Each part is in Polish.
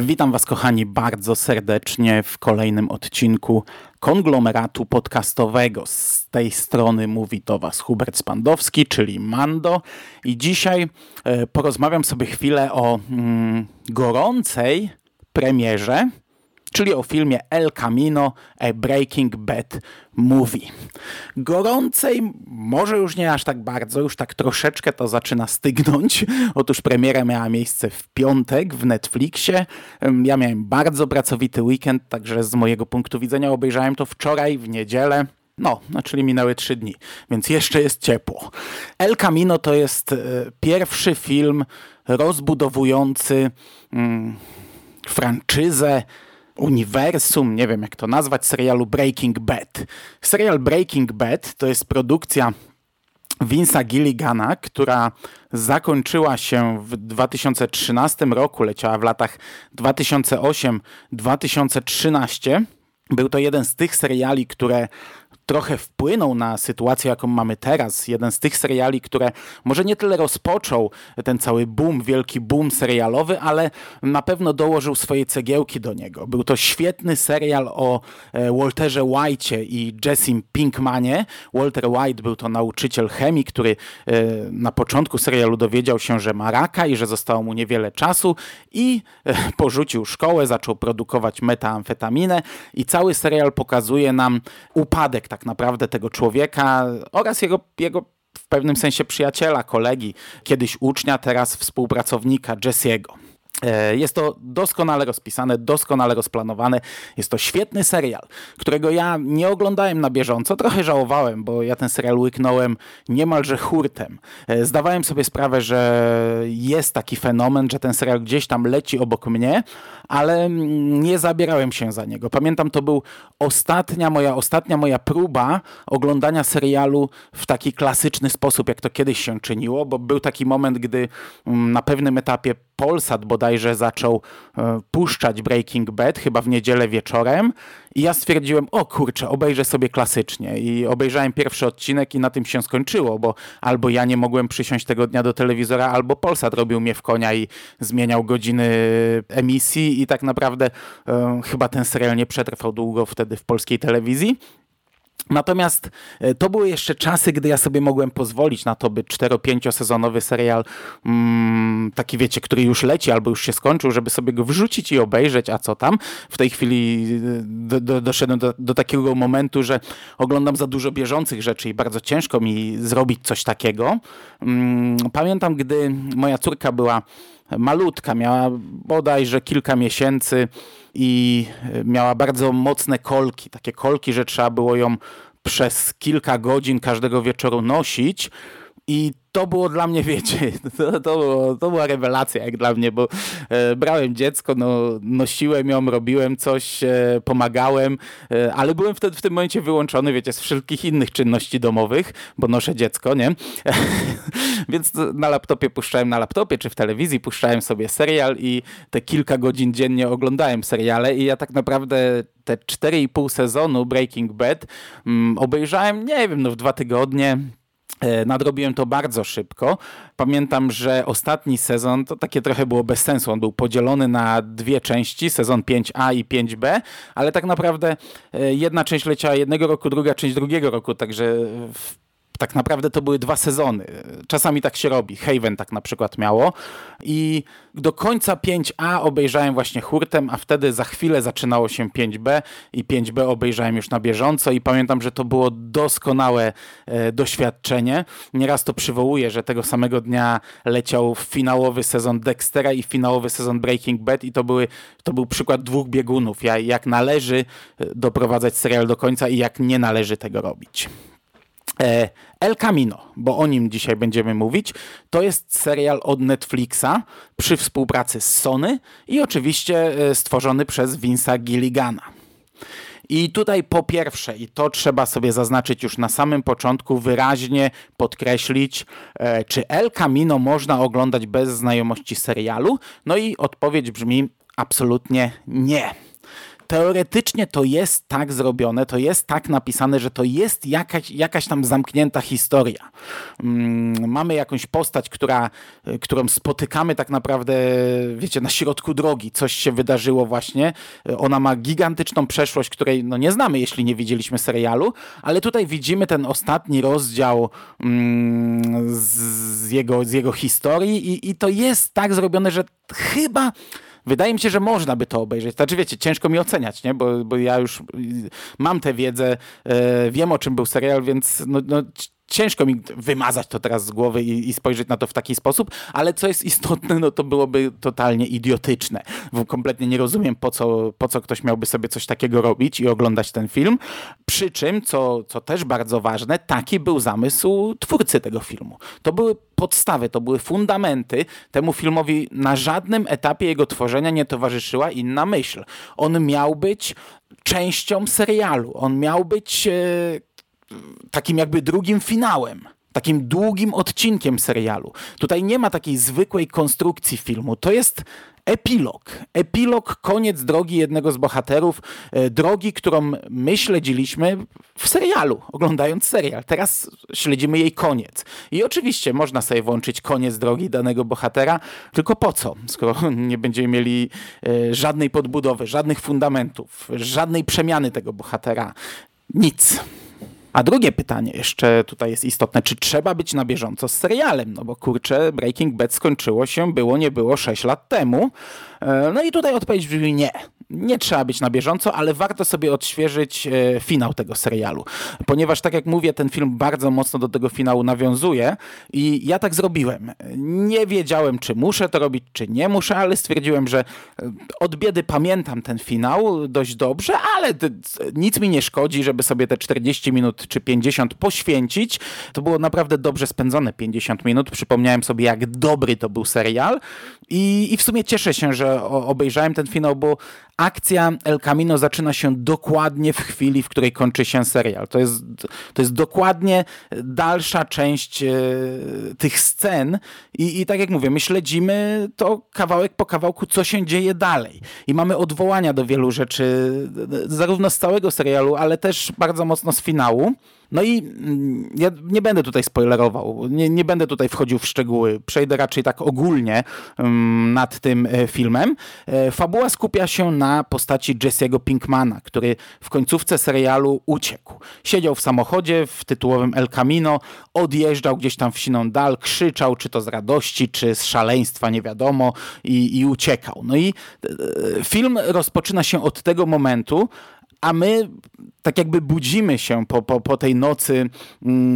Witam Was, kochani, bardzo serdecznie w kolejnym odcinku konglomeratu podcastowego. Z tej strony mówi do Was Hubert Spandowski, czyli Mando. I dzisiaj e, porozmawiam sobie chwilę o mm, gorącej premierze czyli o filmie El Camino, a Breaking Bad Movie. Gorącej, może już nie aż tak bardzo, już tak troszeczkę to zaczyna stygnąć. Otóż premiera miała miejsce w piątek w Netflixie. Ja miałem bardzo pracowity weekend, także z mojego punktu widzenia obejrzałem to wczoraj, w niedzielę. No, no, czyli minęły trzy dni, więc jeszcze jest ciepło. El Camino to jest e, pierwszy film rozbudowujący mm, franczyzę uniwersum, nie wiem jak to nazwać, serialu Breaking Bad. Serial Breaking Bad to jest produkcja Vince'a Gilligana, która zakończyła się w 2013 roku, leciała w latach 2008-2013. Był to jeden z tych seriali, które trochę wpłynął na sytuację, jaką mamy teraz. Jeden z tych seriali, które może nie tyle rozpoczął ten cały boom, wielki boom serialowy, ale na pewno dołożył swoje cegiełki do niego. Był to świetny serial o e, Walterze White'cie i Jessim Pinkmanie. Walter White był to nauczyciel chemii, który e, na początku serialu dowiedział się, że ma raka i że zostało mu niewiele czasu i e, porzucił szkołę, zaczął produkować metamfetaminę i cały serial pokazuje nam upadek tak naprawdę tego człowieka oraz jego, jego w pewnym sensie przyjaciela, kolegi, kiedyś ucznia, teraz współpracownika Jesse'ego. E, jest to doskonale rozpisane, doskonale rozplanowane. Jest to świetny serial, którego ja nie oglądałem na bieżąco. Trochę żałowałem, bo ja ten serial łyknąłem niemalże hurtem. E, zdawałem sobie sprawę, że jest taki fenomen, że ten serial gdzieś tam leci obok mnie, ale nie zabierałem się za niego. Pamiętam, to był ostatnia moja, ostatnia moja próba oglądania serialu w taki klasyczny sposób, jak to kiedyś się czyniło, bo był taki moment, gdy mm, na pewnym etapie Polsat bodajże zaczął e, puszczać Breaking Bad, chyba w niedzielę wieczorem. I ja stwierdziłem, o kurczę, obejrzę sobie klasycznie. I obejrzałem pierwszy odcinek i na tym się skończyło, bo albo ja nie mogłem przysiąść tego dnia do telewizora, albo Polsat robił mnie w konia i zmieniał godziny emisji. I tak naprawdę e, chyba ten serial nie przetrwał długo wtedy w polskiej telewizji. Natomiast e, to były jeszcze czasy, gdy ja sobie mogłem pozwolić na to, by 4-5 sezonowy serial, mm, taki wiecie, który już leci albo już się skończył, żeby sobie go wrzucić i obejrzeć, a co tam. W tej chwili e, do, do, doszedłem do, do, takiego momentu, że oglądam za dużo bieżących rzeczy i bardzo ciężko mi zrobić coś takiego. Mm, pamiętam, gdy moja córka była malutka, miała bodajże kilka miesięcy i e, miała bardzo mocne kolki, takie kolki, że trzeba było ją przez kilka godzin każdego wieczoru nosić i to było dla mnie, wiecie, to, to, było, to była rewelacja jak dla mnie, bo e, brałem dziecko, no, nosiłem ją, robiłem coś, e, pomagałem, e, ale byłem wtedy w tym momencie wyłączony, wiecie, z wszelkich innych czynności domowych, bo noszę dziecko, nie? Więc na laptopie puszczałem na laptopie, czy w telewizji puszczałem sobie serial i te kilka godzin dziennie oglądałem seriale i ja tak naprawdę te 4,5 sezonu Breaking Bad mm, obejrzałem, nie wiem, no w dwa tygodnie, nadrobiłem to bardzo szybko. Pamiętam, że ostatni sezon to takie trochę było bez sensu. On był podzielony na dwie części, sezon 5A i 5B, ale tak naprawdę e, jedna część leciała jednego roku, druga część drugiego roku, także tak naprawdę to były dwa sezony. Czasami tak się robi. Haven tak na przykład miało. I do końca 5A obejrzałem właśnie hurtem, a wtedy za chwilę zaczynało się 5B i 5B obejrzałem już na bieżąco i pamiętam, że to było doskonałe e, doświadczenie. Nieraz to przywołuję, że tego samego dnia leciał finałowy sezon Dextera i finałowy sezon Breaking Bad i to, były, to był przykład dwóch biegunów. Jak należy e, doprowadzać serial do końca i jak nie należy tego robić. E, El Camino, bo o nim dzisiaj będziemy mówić, to jest serial od Netflixa przy współpracy z Sony i oczywiście e, stworzony przez Vince'a Gilligana. I tutaj po pierwsze, i to trzeba sobie zaznaczyć już na samym początku, wyraźnie podkreślić, e, czy El Camino można oglądać bez znajomości serialu? No i odpowiedź brzmi absolutnie nie teoretycznie to jest tak zrobione, to jest tak napisane, że to jest jakaś, jakaś tam zamknięta historia. Mm, mamy jakąś postać, która, którą spotykamy tak naprawdę, wiecie, na środku drogi. Coś się wydarzyło właśnie. Ona ma gigantyczną przeszłość, której no, nie znamy, jeśli nie widzieliśmy serialu, ale tutaj widzimy ten ostatni rozdział mm, z, jego, z jego historii i, i to jest tak zrobione, że chyba Wydaje mi się, że można by to obejrzeć. Znaczy wiecie, ciężko mi oceniać, nie? Bo, bo ja już mam tę wiedzę, e, wiem o czym był serial, więc no, no ciężko mi wymazać to teraz z głowy i, i, spojrzeć na to w taki sposób, ale co jest istotne, no to byłoby totalnie idiotyczne. Kompletnie nie rozumiem, po co, po co ktoś miałby sobie coś takiego robić i oglądać ten film. Przy czym, co, co też bardzo ważne, taki był zamysł twórcy tego filmu. To były podstawy, to były fundamenty. Temu filmowi na żadnym etapie jego tworzenia nie towarzyszyła inna myśl. On miał być częścią serialu. On miał być e, takim jakby drugim finałem takim długim odcinkiem serialu. Tutaj nie ma takiej zwykłej konstrukcji filmu. To jest epilog. Epilog, koniec drogi jednego z bohaterów, e, drogi, którą my śledziliśmy w serialu, oglądając serial. Teraz śledzimy jej koniec. I oczywiście można sobie włączyć koniec drogi danego bohatera, tylko po co, skoro nie będziemy mieli e, żadnej podbudowy, żadnych fundamentów, żadnej przemiany tego bohatera. Nic. A drugie pytanie jeszcze tutaj jest istotne, czy trzeba być na bieżąco z serialem? No bo kurczę, Breaking Bad skończyło się, było nie było 6 lat temu. E, no i tutaj odpowiedź brzmi nie nie trzeba być na bieżąco, ale warto sobie odświeżyć e, finał tego serialu. Ponieważ, tak jak mówię, ten film bardzo mocno do tego finału nawiązuje i ja tak zrobiłem. Nie wiedziałem, czy muszę to robić, czy nie muszę, ale stwierdziłem, że e, od biedy pamiętam ten finał dość dobrze, ale nic mi nie szkodzi, żeby sobie te 40 minut czy 50 poświęcić. To było naprawdę dobrze spędzone 50 minut. Przypomniałem sobie, jak dobry to był serial i, i w sumie cieszę się, że obejrzałem ten finał, bo akcja El Camino zaczyna się dokładnie w chwili, w której kończy się serial. To jest, to jest dokładnie dalsza część e, tych scen I, i tak jak mówię, my śledzimy to kawałek po kawałku, co się dzieje dalej. I mamy odwołania do wielu rzeczy, zarówno z całego serialu, ale też bardzo mocno z finału. No i mm, ja nie będę tutaj spoilerował, nie, nie będę tutaj wchodził w szczegóły, przejdę raczej tak ogólnie um, nad tym e, filmem. E, fabuła skupia się na postaci Jesse'ego Pinkmana, który w końcówce serialu uciekł. Siedział w samochodzie w tytułowym El Camino, odjeżdżał gdzieś tam w siną dal, krzyczał, czy to z radości, czy z szaleństwa, nie wiadomo, i, i uciekał. No i e, film rozpoczyna się od tego momentu, a my tak jakby budzimy się po, po, po tej nocy,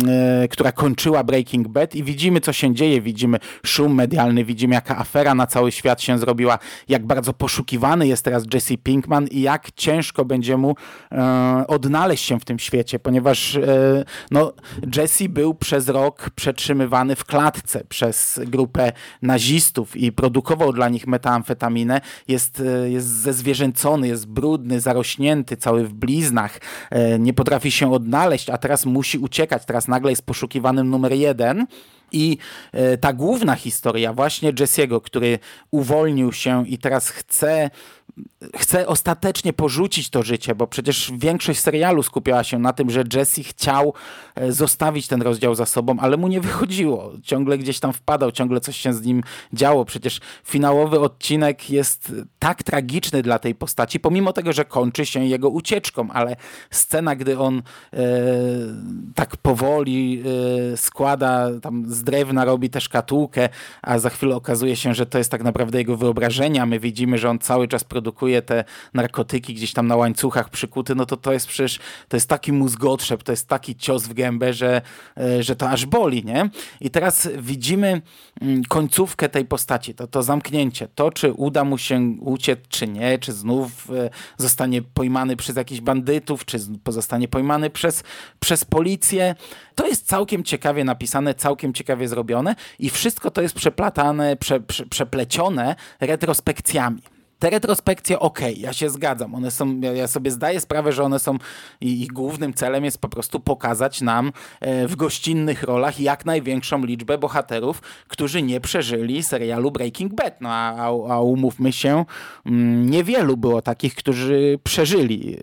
e, która kończyła Breaking Bad i widzimy, co się dzieje. Widzimy szum medialny, widzimy, jaka afera na cały świat się zrobiła, jak bardzo poszukiwany jest teraz Jesse Pinkman i jak ciężko będzie mu e, odnaleźć się w tym świecie, ponieważ e, no, Jesse był przez rok przetrzymywany w klatce przez grupę nazistów i produkował dla nich metamfetaminę. Jest, jest zezwierzęcony, jest brudny, zarośnięty, cały w bliznach. E, nie potrafi się odnaleźć, a teraz musi uciekać, teraz nagle jest poszukiwanym numer jeden. I e, ta główna historia właśnie Jesse'ego, który uwolnił się i teraz chce chce ostatecznie porzucić to życie, bo przecież większość serialu skupiała się na tym, że Jesse chciał e, zostawić ten rozdział za sobą, ale mu nie wychodziło. Ciągle gdzieś tam wpadał, ciągle coś się z nim działo. Przecież finałowy odcinek jest tak tragiczny dla tej postaci, pomimo tego, że kończy się jego ucieczką, ale scena, gdy on e, tak powoli e, składa, tam z drewna robi tę szkatułkę, a za chwilę okazuje się, że to jest tak naprawdę jego wyobrażenia. My widzimy, że on cały czas produkuje te narkotyki gdzieś tam na łańcuchach przykuty, no to to jest przecież, to jest taki mózgotrzep, to jest taki cios w gębę, że, e, że to aż boli, nie? I teraz widzimy mm, końcówkę tej postaci, to, to zamknięcie, to czy uda mu się uciec, czy nie, czy znów e, zostanie pojmany przez jakichś bandytów, czy zostanie pojmany przez, przez policję, to jest całkiem ciekawie napisane, całkiem ciekawie zrobione i wszystko to jest przeplatane, prze, prze, przeplecione retrospekcjami te retrospekcje, okej, okay, ja się zgadzam, one są, ja sobie zdaję sprawę, że one są, ich głównym celem jest po prostu pokazać nam e, w gościnnych rolach jak największą liczbę bohaterów, którzy nie przeżyli serialu Breaking Bad. No a, a umówmy się, mm, niewielu było takich, którzy przeżyli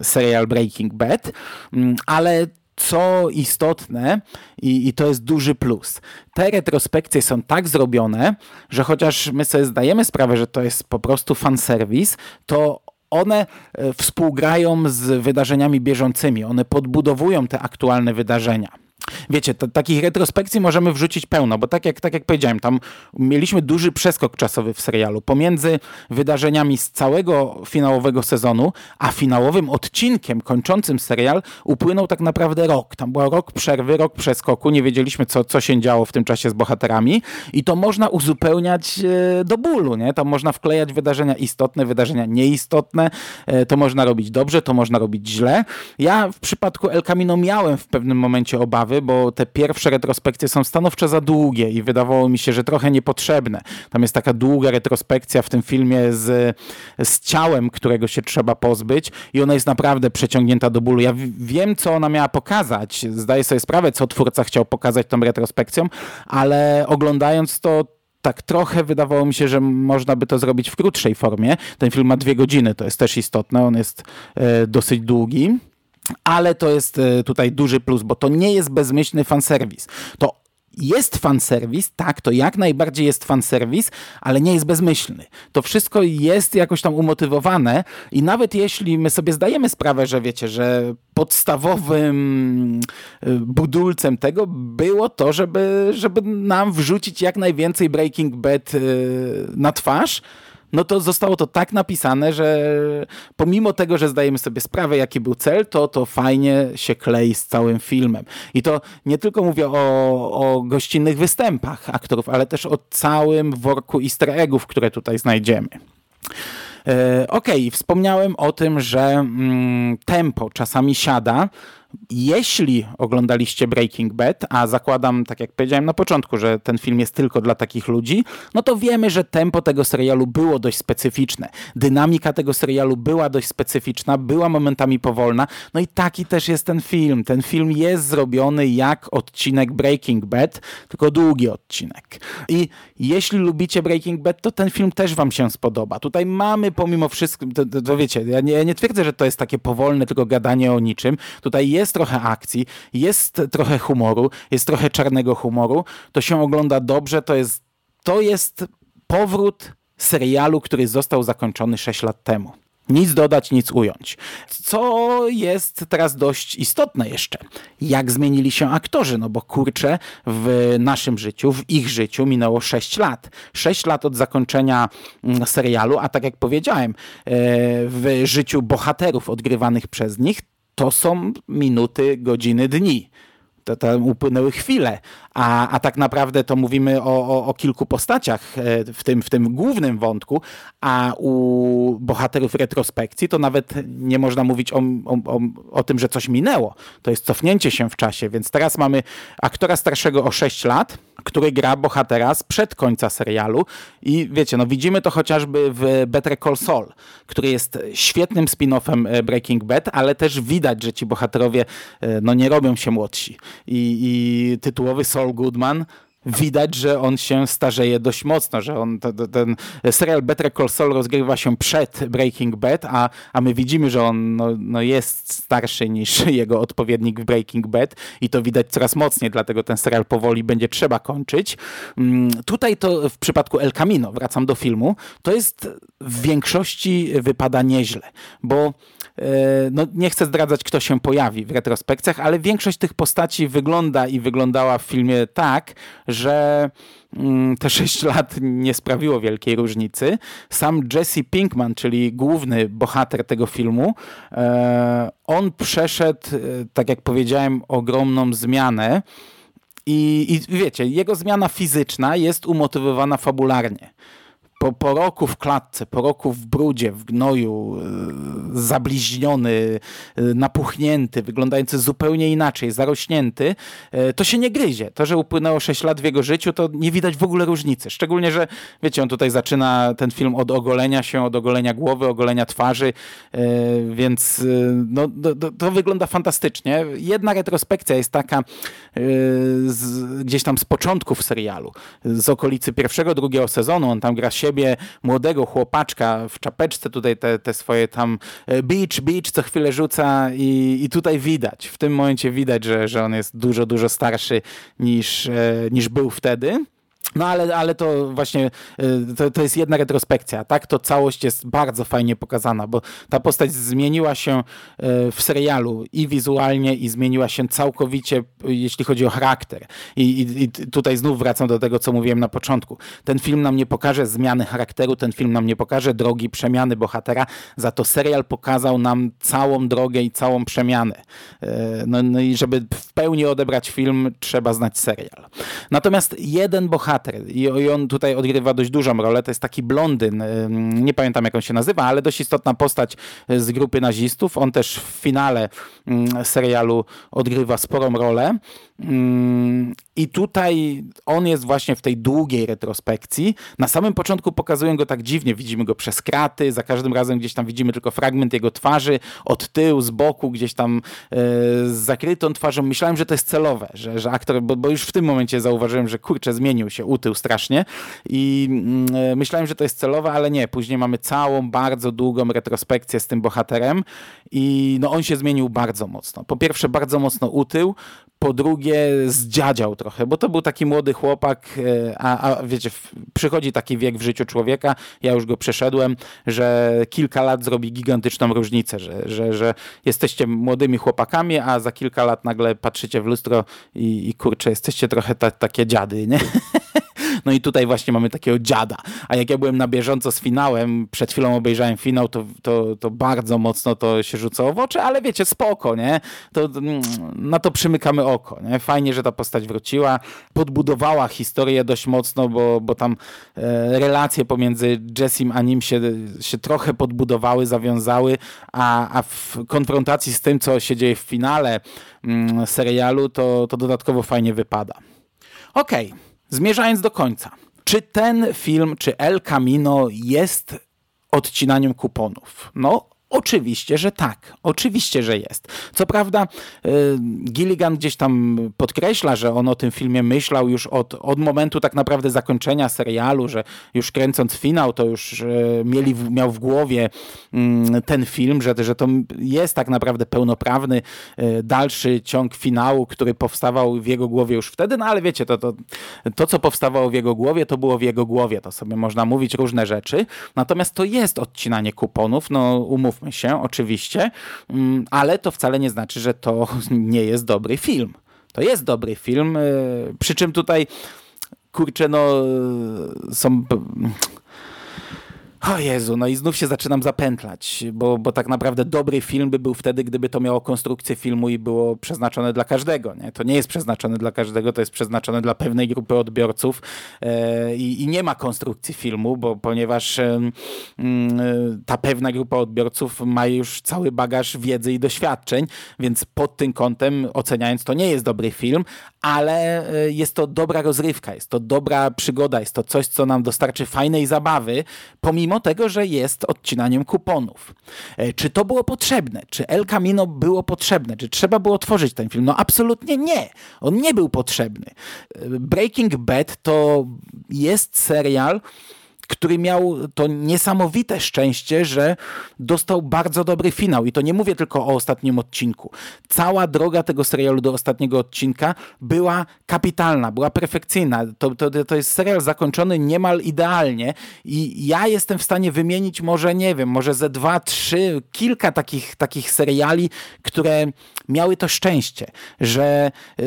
e, serial Breaking Bad, mm, ale co istotne, i, i, to jest duży plus, te retrospekcje są tak zrobione, że chociaż my sobie zdajemy sprawę, że to jest po prostu fanserwis, to one e, współgrają z wydarzeniami bieżącymi, one podbudowują te aktualne wydarzenia. Wiecie, takich retrospekcji możemy wrzucić pełno, bo tak jak, tak jak powiedziałem, tam mieliśmy duży przeskok czasowy w serialu pomiędzy wydarzeniami z całego finałowego sezonu, a finałowym odcinkiem kończącym serial upłynął tak naprawdę rok. Tam był rok przerwy, rok przeskoku, nie wiedzieliśmy, co, co się działo w tym czasie z bohaterami i to można uzupełniać e, do bólu, nie? To można wklejać wydarzenia istotne, wydarzenia nieistotne, e, to można robić dobrze, to można robić źle. Ja w przypadku El Camino miałem w pewnym momencie obawy, bo te pierwsze retrospekcje są stanowczo za długie i wydawało mi się, że trochę niepotrzebne. Tam jest taka długa retrospekcja w tym filmie z, z ciałem, którego się trzeba pozbyć i ona jest naprawdę przeciągnięta do bólu. Ja wiem, co ona miała pokazać. Zdaję sobie sprawę, co twórca chciał pokazać tą retrospekcją, ale oglądając to, tak trochę wydawało mi się, że można by to zrobić w krótszej formie. Ten film ma dwie godziny, to jest też istotne, on jest e, dosyć długi. Ale to jest e, tutaj duży plus, bo to nie jest bezmyślny fanserwis. To jest fanserwis, tak, to jak najbardziej jest fanserwis, ale nie jest bezmyślny. To wszystko jest jakoś tam umotywowane i nawet jeśli my sobie zdajemy sprawę, że wiecie, że podstawowym e, budulcem tego było to, żeby, żeby nam wrzucić jak najwięcej Breaking Bad e, na twarz, no to zostało to tak napisane, że pomimo tego, że zdajemy sobie sprawę, jaki był cel, to to fajnie się klei z całym filmem. I to nie tylko mówię o, o gościnnych występach aktorów, ale też o całym worku easter eggów, które tutaj znajdziemy. E, okej, okay, wspomniałem o tym, że mm, tempo czasami siada, jeśli oglądaliście Breaking Bad, a zakładam, tak jak powiedziałem na początku, że ten film jest tylko dla takich ludzi, no to wiemy, że tempo tego serialu było dość specyficzne. Dynamika tego serialu była dość specyficzna, była momentami powolna, no i taki też jest ten film. Ten film jest zrobiony jak odcinek Breaking Bad, tylko długi odcinek. I jeśli lubicie Breaking Bad, to ten film też wam się spodoba. Tutaj mamy pomimo wszystko, to, to, to wiecie, ja nie, ja nie twierdzę, że to jest takie powolne tylko gadanie o niczym. Tutaj jest trochę akcji, jest trochę humoru, jest trochę czarnego humoru, to się ogląda dobrze, to jest, to jest powrót serialu, który został zakończony 6 lat temu. Nic dodać, nic ująć. Co jest teraz dość istotne jeszcze. Jak zmienili się aktorzy? No bo kurczę, w naszym życiu, w ich życiu minęło 6 lat. 6 lat od zakończenia mm, serialu, a tak jak powiedziałem, e, w życiu bohaterów odgrywanych przez nich to są minuty, godziny, dni. To tam upłynęły chwile, a, a tak naprawdę to mówimy o, o, o, kilku postaciach e, w tym, w tym głównym wątku, a u bohaterów retrospekcji to nawet nie można mówić o, o, o, tym, że coś minęło. To jest cofnięcie się w czasie, więc teraz mamy aktora starszego o 6 lat, który gra bohatera sprzed końca serialu. I wiecie, no widzimy to chociażby w Better Call Saul, który jest świetnym spin-offem e, Breaking Bad, ale też widać, że ci bohaterowie e, no nie robią się młodsi. I, i tytułowy Saul Goodman widać, że on się starzeje dość mocno, że on, ten serial Better Call Saul rozgrywa się przed Breaking Bad, a, a my widzimy, że on no, no jest starszy niż jego odpowiednik w Breaking Bad i to widać coraz mocniej, dlatego ten serial powoli będzie trzeba kończyć. Mm, tutaj to w przypadku El Camino, wracam do filmu, to jest w większości wypada nieźle, bo E, no nie chcę zdradzać, kto się pojawi w retrospekcjach, ale większość tych postaci wygląda i wyglądała w filmie tak, że mm, te 6 lat nie sprawiło wielkiej różnicy. Sam Jesse Pinkman, czyli główny bohater tego filmu, e, on przeszedł, e, tak jak powiedziałem, ogromną zmianę. I, I wiecie, jego zmiana fizyczna jest umotywowana fabularnie po, po roku w klatce, po roku w brudzie, w gnoju, e, zabliźniony, e, napuchnięty, wyglądający zupełnie inaczej, zarośnięty, e, to się nie gryzie. To, że upłynęło 6 lat w jego życiu, to nie widać w ogóle różnicy. Szczególnie, że wiecie, on tutaj zaczyna ten film od ogolenia się, od ogolenia głowy, ogolenia twarzy, więc no, to, to wygląda fantastycznie. Jedna retrospekcja jest taka z, gdzieś tam z początków serialu, z okolicy pierwszego, drugiego sezonu. On tam gra siebie, młodego chłopaczka w czapeczce, tutaj te, te swoje tam e, beach, beach co chwilę rzuca i, i tutaj widać, w tym momencie widać, że, że on jest dużo, dużo starszy niż, e, niż był wtedy. No ale, ale to właśnie y, to, to jest jedna retrospekcja, tak? To całość jest bardzo fajnie pokazana, bo ta postać zmieniła się y, w serialu i wizualnie i zmieniła się całkowicie, jeśli chodzi o charakter. I, i, I, tutaj znów wracam do tego, co mówiłem na początku. Ten film nam nie pokaże zmiany charakteru, ten film nam nie pokaże drogi przemiany bohatera, za to serial pokazał nam całą drogę i całą przemianę. Y, no, no i żeby w pełni odebrać film, trzeba znać serial. Natomiast jeden bohater bohater i on tutaj odgrywa dość dużą rolę. To jest taki blondyn, nie pamiętam jak on się nazywa, ale dość istotna postać z grupy nazistów. On też w finale serialu odgrywa sporą rolę. I tutaj on jest właśnie w tej długiej retrospekcji. Na samym początku pokazują go tak dziwnie, widzimy go przez kraty, za każdym razem gdzieś tam widzimy tylko fragment jego twarzy, od tyłu, z boku, gdzieś tam e, z zakrytą twarzą. Myślałem, że to jest celowe, że, że aktor, bo, bo już w tym momencie zauważyłem, że kurczę, zmienił się, utył strasznie i mm, e, myślałem, że to jest celowe, ale nie. Później mamy całą, bardzo długą retrospekcję z tym bohaterem i no on się zmienił bardzo mocno. Po pierwsze bardzo mocno utył, po drugie zdziadział trochę, bo to był taki młody chłopak, e, a, a wiecie, przychodzi taki wiek w życiu człowieka, ja już go przeszedłem, że kilka lat zrobi gigantyczną różnicę, że, że, że jesteście młodymi chłopakami, a za kilka lat nagle patrzycie w lustro i, i kurczę, jesteście trochę ta, takie dziady, nie? No i tutaj właśnie mamy takiego dziada. A jak ja byłem na bieżąco z finałem, przed chwilą obejrzałem finał, to, to, to bardzo mocno to się rzucało w oczy, ale wiecie, spoko, nie? To, mm, na to przymykamy oko, nie? Fajnie, że ta postać wróciła, podbudowała historię dość mocno, bo, bo tam e, relacje pomiędzy Jessim a nim się, się trochę podbudowały, zawiązały, a, a w konfrontacji z tym, co się dzieje w finale mm, serialu, to, to dodatkowo fajnie wypada. Okej. Okay. Zmierzając do końca. Czy ten film, czy El Camino jest odcinaniem kuponów? No, Oczywiście, że tak. Oczywiście, że jest. Co prawda y, Gilligan gdzieś tam podkreśla, że on o tym filmie myślał już od, od momentu tak naprawdę zakończenia serialu, że już kręcąc finał, to już y, mieli, miał w głowie mm, ten film, że, że to jest tak naprawdę pełnoprawny y, dalszy ciąg finału, który powstawał w jego głowie już wtedy, no ale wiecie, to, to, to co powstawało w jego głowie, to było w jego głowie. To sobie można mówić różne rzeczy. Natomiast to jest odcinanie kuponów, no umówmy się, oczywiście, mm, ale to wcale nie znaczy, że to nie jest dobry film. To jest dobry film, y, przy czym tutaj kurczę, no są o Jezu, no i znów się zaczynam zapętlać, bo, bo tak naprawdę dobry film by był wtedy, gdyby to miało konstrukcję filmu i było przeznaczone dla każdego. Nie? To nie jest przeznaczone dla każdego, to jest przeznaczone dla pewnej grupy odbiorców e, i, nie ma konstrukcji filmu, bo ponieważ e, ta pewna grupa odbiorców ma już cały bagaż wiedzy i doświadczeń, więc pod tym kątem oceniając to nie jest dobry film, ale e, jest to dobra rozrywka, jest to dobra przygoda, jest to coś, co nam dostarczy fajnej zabawy, pomimo tego, że jest odcinaniem kuponów. E, czy to było potrzebne? Czy El Camino było potrzebne? Czy trzeba było tworzyć ten film? No absolutnie nie. On nie był potrzebny. E, Breaking Bad to jest serial, który miał to niesamowite szczęście, że dostał bardzo dobry finał. I to nie mówię tylko o ostatnim odcinku. Cała droga tego serialu do ostatniego odcinka była kapitalna, była perfekcyjna. To, to, to jest serial zakończony niemal idealnie i ja jestem w stanie wymienić może, nie wiem, może ze dwa, trzy, kilka takich, takich seriali, które miały to szczęście, że y,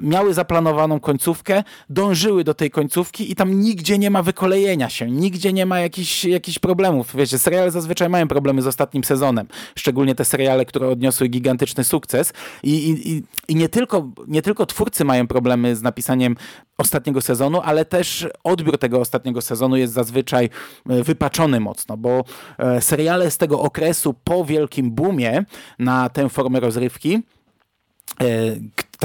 miały zaplanowaną końcówkę, dążyły do tej końcówki i tam nigdzie nie ma wykolejenia się, nigdzie nie ma jakichś, jakichś problemów. Wiecie, seriale zazwyczaj mają problemy z ostatnim sezonem, szczególnie te seriale, które odniosły gigantyczny sukces i, i, i nie, tylko, nie tylko twórcy mają problemy z napisaniem ostatniego sezonu, ale też odbiór tego ostatniego sezonu jest zazwyczaj e, wypaczony mocno, bo e, seriale z tego okresu po wielkim boomie na tę formę rozrywki e,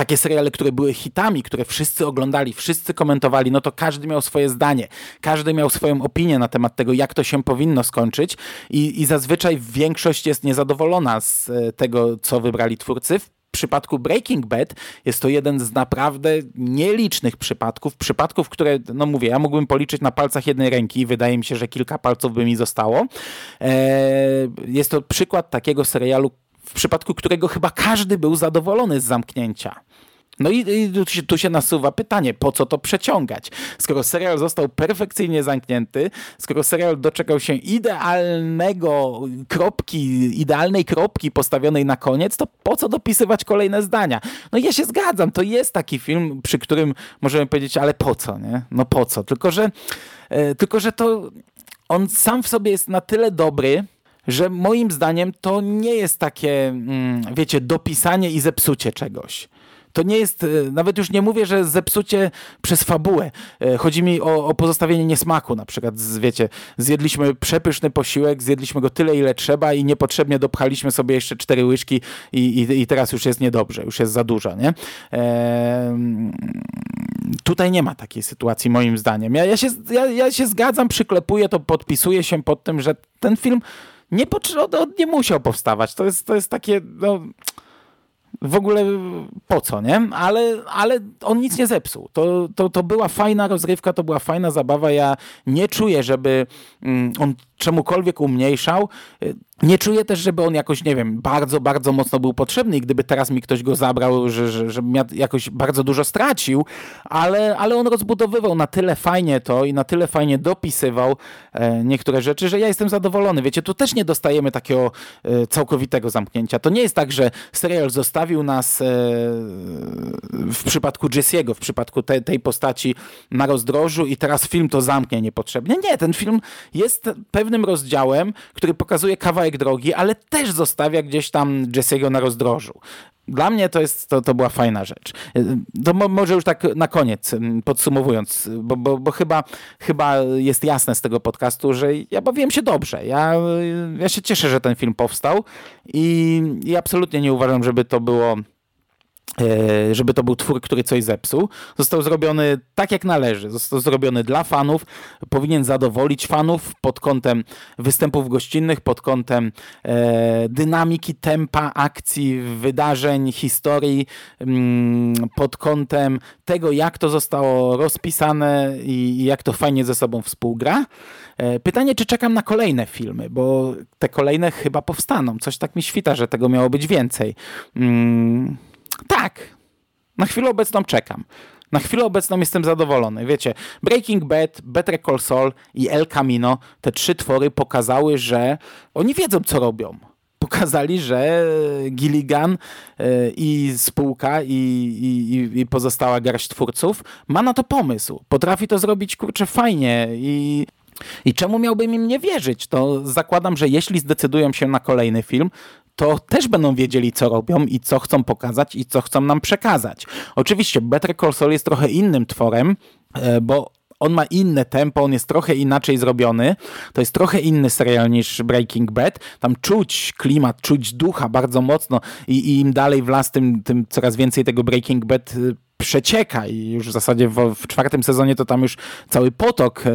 takie seriale, które były hitami, które wszyscy oglądali, wszyscy komentowali, no to każdy miał swoje zdanie, każdy miał swoją opinię na temat tego, jak to się powinno skończyć i, i zazwyczaj większość jest niezadowolona z tego, co wybrali twórcy. W przypadku Breaking Bad jest to jeden z naprawdę nielicznych przypadków, przypadków, które, no mówię, ja mógłbym policzyć na palcach jednej ręki wydaje mi się, że kilka palców by mi zostało. Eee, jest to przykład takiego serialu, w przypadku którego chyba każdy był zadowolony z zamknięcia. No i, i tu, się, tu, się, nasuwa pytanie, po co to przeciągać? Skoro serial został perfekcyjnie zamknięty, skoro serial doczekał się idealnego kropki, idealnej kropki postawionej na koniec, to po co dopisywać kolejne zdania? No ja się zgadzam, to jest taki film, przy którym możemy powiedzieć, ale po co, nie? No po co? Tylko, że, e, tylko, że to on sam w sobie jest na tyle dobry, że moim zdaniem to nie jest takie, mm, wiecie, dopisanie i zepsucie czegoś. To nie jest, e, nawet już nie mówię, że zepsucie przez fabułę. E, chodzi mi o, o pozostawienie niesmaku na przykład. Wiecie, zjedliśmy przepyszny posiłek, zjedliśmy go tyle, ile trzeba i niepotrzebnie dopchaliśmy sobie jeszcze cztery łyżki i, i, i teraz już jest niedobrze, już jest za dużo, nie? Eee, tutaj nie ma takiej sytuacji moim zdaniem. Ja, ja, się, ja, ja się zgadzam, przyklepuję to, podpisuję się pod tym, że ten film nie, nie musiał powstawać. To jest, to jest takie... No, w ogóle po co, nie? Ale, ale on nic nie zepsuł. To, to, to była fajna rozrywka, to była fajna zabawa. Ja nie czuję, żeby mm, on czemukolwiek umniejszał. Nie czuję też, żeby on jakoś, nie wiem, bardzo, bardzo mocno był potrzebny i gdyby teraz mi ktoś go zabrał, że, że, żebym ja jakoś bardzo dużo stracił, ale, ale on rozbudowywał na tyle fajnie to i na tyle fajnie dopisywał e, niektóre rzeczy, że ja jestem zadowolony. Wiecie, tu też nie dostajemy takiego e, całkowitego zamknięcia. To nie jest tak, że serial zostawił nas e, w przypadku Jesse'ego, w przypadku te, tej postaci na rozdrożu i teraz film to zamknie niepotrzebnie. Nie, ten film jest pewnym rozdziałem, który pokazuje kawałek drogi, ale też zostawia gdzieś tam Jesse'ego na rozdrożu. Dla mnie to, jest, to, to była fajna rzecz. To mo, może już tak na koniec, podsumowując, bo, bo, bo chyba, chyba jest jasne z tego podcastu, że ja bawiłem się dobrze. Ja, ja się cieszę, że ten film powstał i, i absolutnie nie uważam, żeby to było żeby to był twór, który coś zepsuł. Został zrobiony tak jak należy. Został zrobiony dla fanów. Powinien zadowolić fanów pod kątem występów gościnnych, pod kątem e, dynamiki, tempa, akcji, wydarzeń, historii, mm, pod kątem tego, jak to zostało rozpisane i, i jak to fajnie ze sobą współgra. E, pytanie, czy czekam na kolejne filmy, bo te kolejne chyba powstaną. Coś tak mi świta, że tego miało być więcej. Mm tak, na chwilę obecną czekam. Na chwilę obecną jestem zadowolony. Wiecie, Breaking Bad, Better Call Saul i El Camino, te trzy twory pokazały, że oni wiedzą, co robią. Pokazali, że Gilligan e, i spółka i, i, i pozostała garść twórców ma na to pomysł. Potrafi to zrobić, kurczę, fajnie i i czemu miałbym im nie wierzyć? To zakładam, że jeśli zdecydują się na kolejny film, to też będą wiedzieli, co robią i co chcą pokazać i co chcą nam przekazać. Oczywiście Better Call Saul jest trochę innym tworem, e, bo on ma inne tempo, on jest trochę inaczej zrobiony. To jest trochę inny serial niż Breaking Bad. Tam czuć klimat, czuć ducha bardzo mocno i, i im dalej w las, tym, tym coraz więcej tego Breaking Bad y, przecieka i już w zasadzie w, w, czwartym sezonie to tam już cały potok e,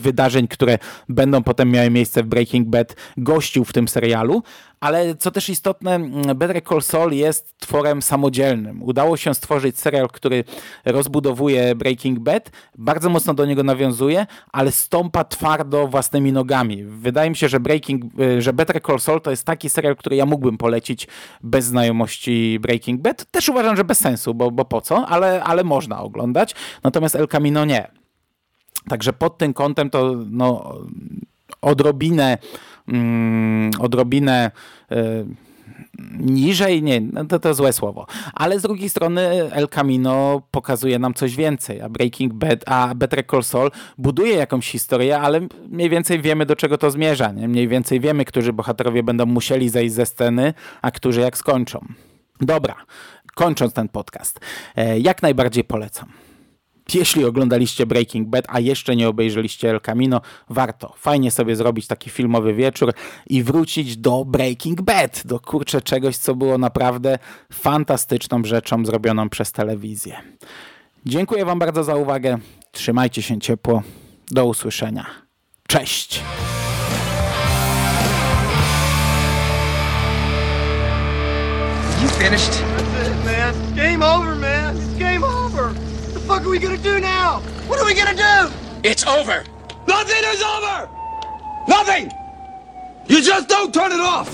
wydarzeń, które będą potem miały miejsce w Breaking Bad gościł w tym serialu, ale co też istotne, Better Call Saul jest tworem samodzielnym. Udało się stworzyć serial, który rozbudowuje Breaking Bad, bardzo mocno do niego nawiązuje, ale stąpa twardo własnymi nogami. Wydaje mi się, że Breaking, e, że Better Call Saul to jest taki serial, który ja mógłbym polecić bez znajomości Breaking Bad. Też uważam, że bez sensu, bo, bo po co, ale, ale można oglądać. Natomiast El Camino nie. Także pod tym kątem to no, odrobinę, mm, odrobinę y, niżej, nie, no to, to złe słowo. Ale z drugiej strony El Camino pokazuje nam coś więcej, a Breaking Bad, a Better Call Saul buduje jakąś historię, ale mniej więcej wiemy do czego to zmierza, nie? Mniej więcej wiemy, którzy bohaterowie będą musieli zejść ze sceny, a którzy jak skończą. Dobra, kończąc ten podcast, e, jak najbardziej polecam. Jeśli oglądaliście Breaking Bad, a jeszcze nie obejrzeliście El Camino, warto. Fajnie sobie zrobić taki filmowy wieczór i wrócić do Breaking Bad, do kurczę czegoś, co było naprawdę fantastyczną rzeczą zrobioną przez telewizję. Dziękuję Wam bardzo za uwagę. Trzymajcie się ciepło. Do usłyszenia. Cześć! You finished? Over, man. It's game over. What the fuck are we gonna do now? What are we gonna do? It's over. Nothing is over! Nothing! You just don't turn it off!